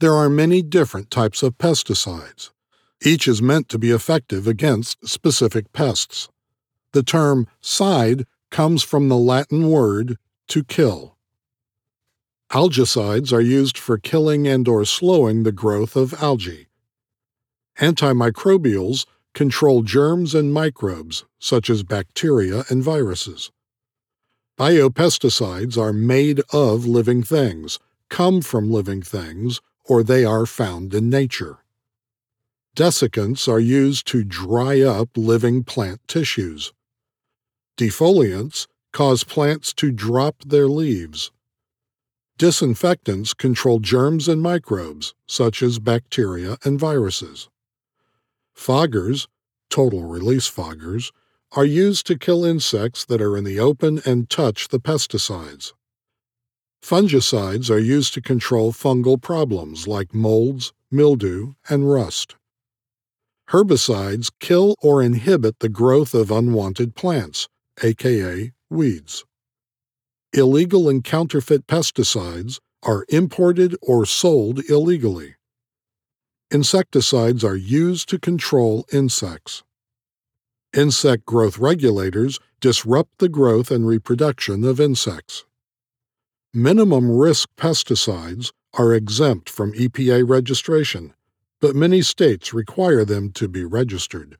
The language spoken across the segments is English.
There are many different types of pesticides. Each is meant to be effective against specific pests. The term side comes from the Latin word to kill. Algicides are used for killing and or slowing the growth of algae. Antimicrobials control germs and microbes, such as bacteria and viruses. Biopesticides are made of living things, come from living things, or they are found in nature. Desiccants are used to dry up living plant tissues. Defoliants cause plants to drop their leaves. Disinfectants control germs and microbes, such as bacteria and viruses. Foggers, total release foggers, are used to kill insects that are in the open and touch the pesticides. Fungicides are used to control fungal problems like molds, mildew, and rust. Herbicides kill or inhibit the growth of unwanted plants, aka weeds. Illegal and counterfeit pesticides are imported or sold illegally. Insecticides are used to control insects. Insect growth regulators disrupt the growth and reproduction of insects. Minimum risk pesticides are exempt from EPA registration, but many states require them to be registered.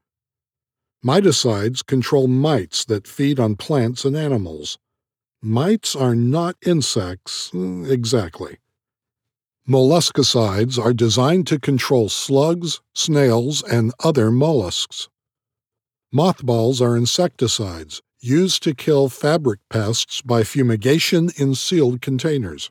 Miticides control mites that feed on plants and animals. Mites are not insects mm, exactly. Molluscicides are designed to control slugs, snails, and other mollusks. Mothballs are insecticides used to kill fabric pests by fumigation in sealed containers.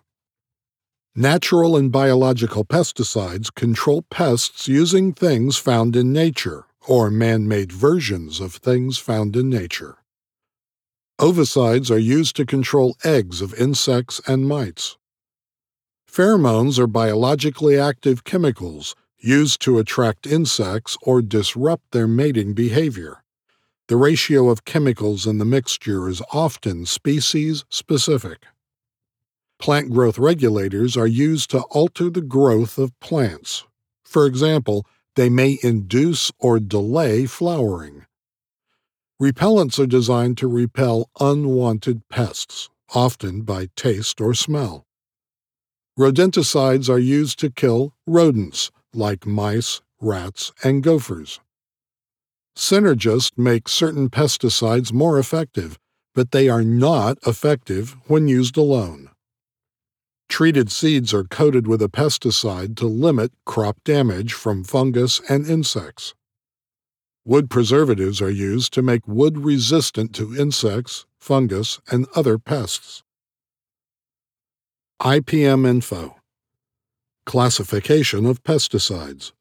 Natural and biological pesticides control pests using things found in nature or man made versions of things found in nature. Ovicides are used to control eggs of insects and mites. Pheromones are biologically active chemicals used to attract insects or disrupt their mating behavior. The ratio of chemicals in the mixture is often species specific. Plant growth regulators are used to alter the growth of plants. For example, they may induce or delay flowering. Repellents are designed to repel unwanted pests, often by taste or smell. Rodenticides are used to kill rodents like mice, rats, and gophers. Synergists make certain pesticides more effective, but they are not effective when used alone. Treated seeds are coated with a pesticide to limit crop damage from fungus and insects. Wood preservatives are used to make wood resistant to insects, fungus, and other pests. IPM Info Classification of pesticides.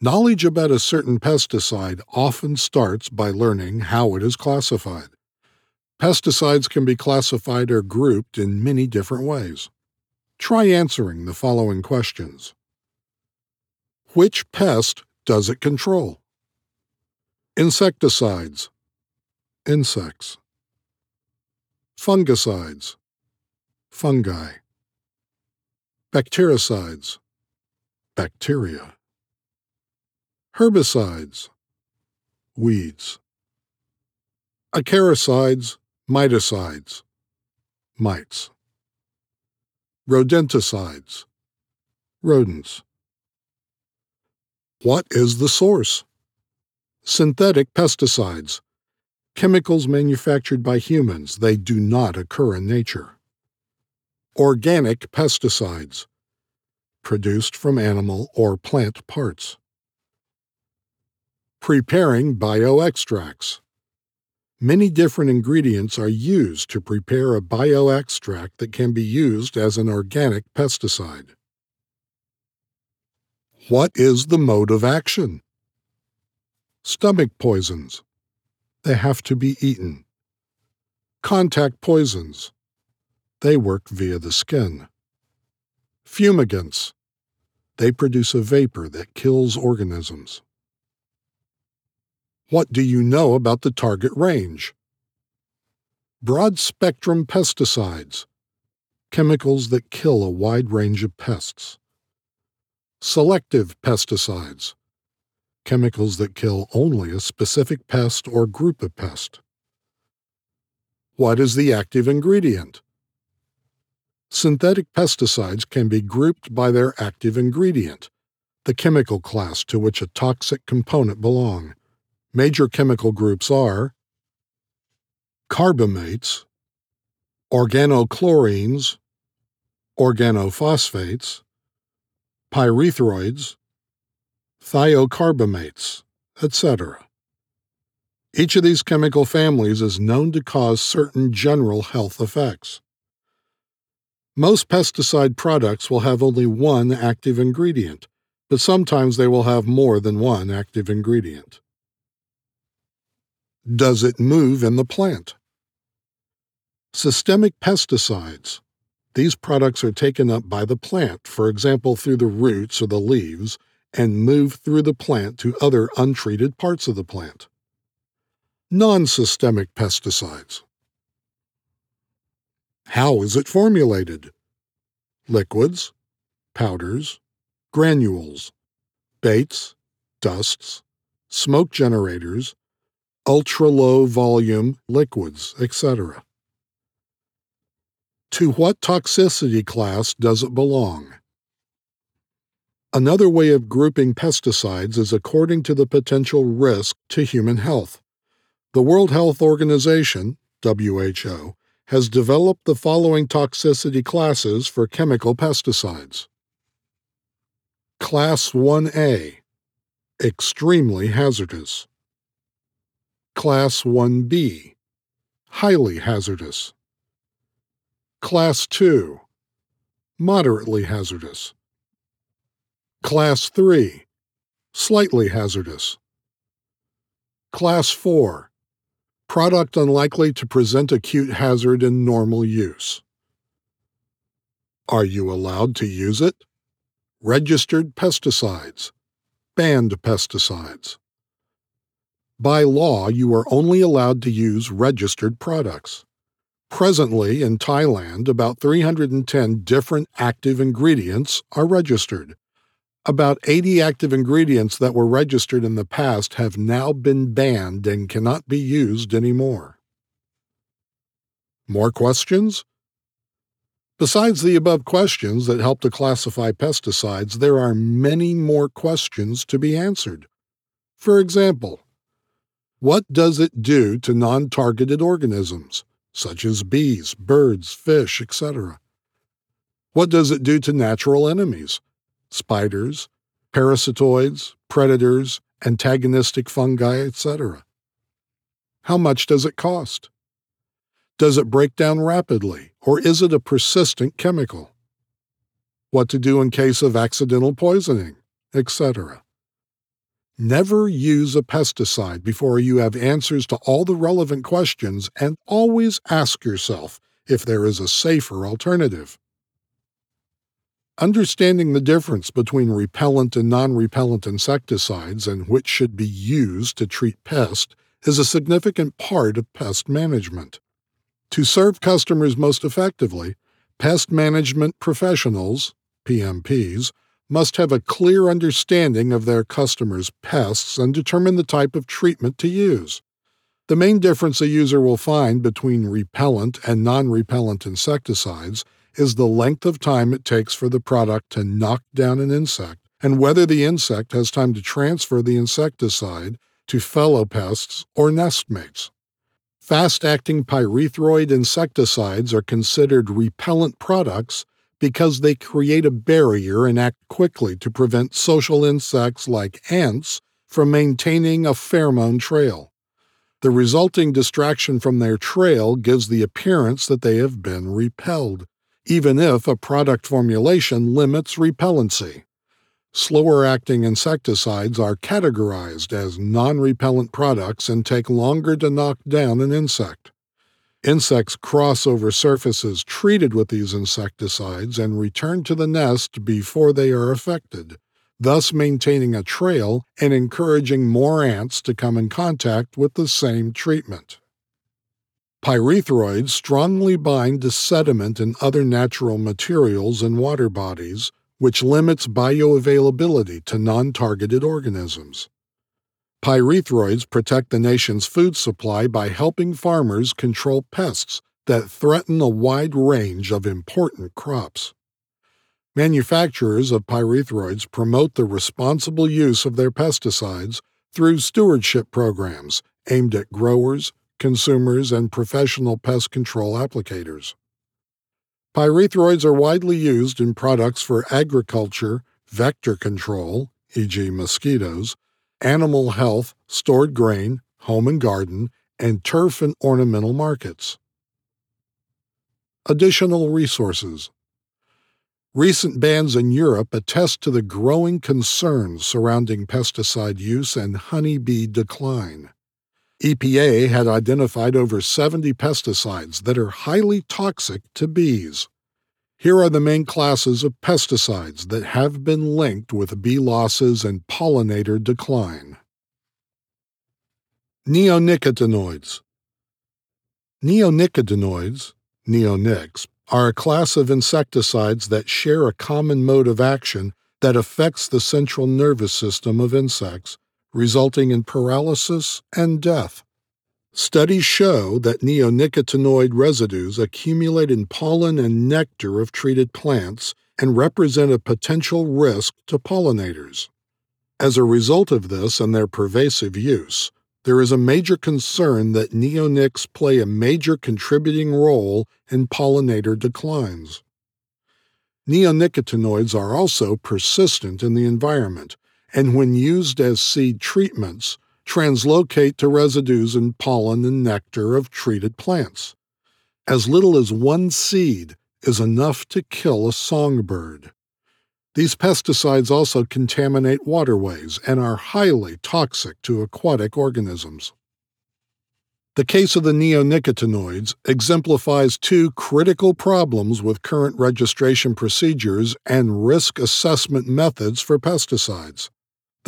Knowledge about a certain pesticide often starts by learning how it is classified. Pesticides can be classified or grouped in many different ways. Try answering the following questions Which pest does it control? Insecticides, insects. Fungicides, fungi. Bactericides, bacteria. Herbicides, weeds. Acaricides, miticides, mites. Rodenticides, rodents. What is the source? Synthetic pesticides, chemicals manufactured by humans, they do not occur in nature organic pesticides, produced from animal or plant parts. Preparing bioextracts. Many different ingredients are used to prepare a bioextract that can be used as an organic pesticide. What is the mode of action? Stomach poisons. They have to be eaten. Contact poisons. They work via the skin. Fumigants. They produce a vapor that kills organisms. What do you know about the target range? Broad spectrum pesticides, chemicals that kill a wide range of pests. selective pesticides, chemicals that kill only a specific pest or group of pests. What is the active ingredient? Synthetic pesticides can be grouped by their active ingredient, the chemical class to which a toxic component belong. Major chemical groups are carbamates, organochlorines, organophosphates, pyrethroids, thiocarbamates, etc. Each of these chemical families is known to cause certain general health effects. Most pesticide products will have only one active ingredient, but sometimes they will have more than one active ingredient. Does it move in the plant? Systemic pesticides. These products are taken up by the plant, for example, through the roots or the leaves, and move through the plant to other untreated parts of the plant. Non systemic pesticides. How is it formulated? Liquids, powders, granules, baits, dusts, smoke generators, ultra low volume liquids, etc. To what toxicity class does it belong? Another way of grouping pesticides is according to the potential risk to human health. The World Health Organization, WHO, has developed the following toxicity classes for chemical pesticides. Class 1A Extremely hazardous. Class 1B Highly hazardous. Class 2 Moderately hazardous. Class 3 Slightly hazardous. Class 4 Product unlikely to present acute hazard in normal use. Are you allowed to use it? Registered pesticides. Banned pesticides. By law, you are only allowed to use registered products. Presently, in Thailand, about 310 different active ingredients are registered. About 80 active ingredients that were registered in the past have now been banned and cannot be used anymore. More questions? Besides the above questions that help to classify pesticides, there are many more questions to be answered. For example, what does it do to non targeted organisms, such as bees, birds, fish, etc.? What does it do to natural enemies, spiders, parasitoids, predators, antagonistic fungi, etc.? How much does it cost? Does it break down rapidly, or is it a persistent chemical? What to do in case of accidental poisoning, etc. Never use a pesticide before you have answers to all the relevant questions, and always ask yourself if there is a safer alternative. Understanding the difference between repellent and non repellent insecticides and which should be used to treat pests is a significant part of pest management. To serve customers most effectively, pest management professionals, PMPs, must have a clear understanding of their customers' pests and determine the type of treatment to use. The main difference a user will find between repellent and non repellent insecticides is the length of time it takes for the product to knock down an insect and whether the insect has time to transfer the insecticide to fellow pests or nestmates. Fast acting pyrethroid insecticides are considered repellent products because they create a barrier and act quickly to prevent social insects like ants from maintaining a pheromone trail. The resulting distraction from their trail gives the appearance that they have been repelled, even if a product formulation limits repellency. Slower acting insecticides are categorized as non repellent products and take longer to knock down an insect. Insects cross over surfaces treated with these insecticides and return to the nest before they are affected, thus maintaining a trail and encouraging more ants to come in contact with the same treatment. Pyrethroids strongly bind to sediment and other natural materials in water bodies, which limits bioavailability to non targeted organisms. Pyrethroids protect the nation's food supply by helping farmers control pests that threaten a wide range of important crops. Manufacturers of pyrethroids promote the responsible use of their pesticides through stewardship programs aimed at growers, consumers, and professional pest control applicators. Pyrethroids are widely used in products for agriculture, vector control, e.g., mosquitoes, animal health, stored grain, home and garden, and turf and ornamental markets. Additional resources Recent bans in Europe attest to the growing concerns surrounding pesticide use and honeybee decline. EPA had identified over 70 pesticides that are highly toxic to bees. Here are the main classes of pesticides that have been linked with bee losses and pollinator decline. Neonicotinoids Neonicotinoids, neonics, are a class of insecticides that share a common mode of action that affects the central nervous system of insects resulting in paralysis and death. Studies show that neonicotinoid residues accumulate in pollen and nectar of treated plants and represent a potential risk to pollinators. As a result of this and their pervasive use, there is a major concern that neonics play a major contributing role in pollinator declines. Neonicotinoids are also persistent in the environment and when used as seed treatments, translocate to residues in pollen and nectar of treated plants. As little as one seed is enough to kill a songbird. These pesticides also contaminate waterways and are highly toxic to aquatic organisms. The case of the neonicotinoids exemplifies two critical problems with current registration procedures and risk assessment methods for pesticides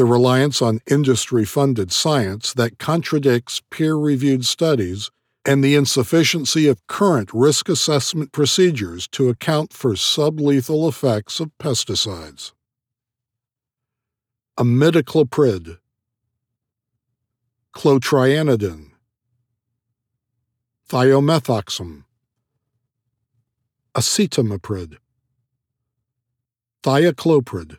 the reliance on industry funded science that contradicts peer reviewed studies, and the insufficiency of current risk assessment procedures to account for sublethal effects of pesticides. Imidacloprid, clothianidin, thiamethoxam, acetamiprid, thiacloprid.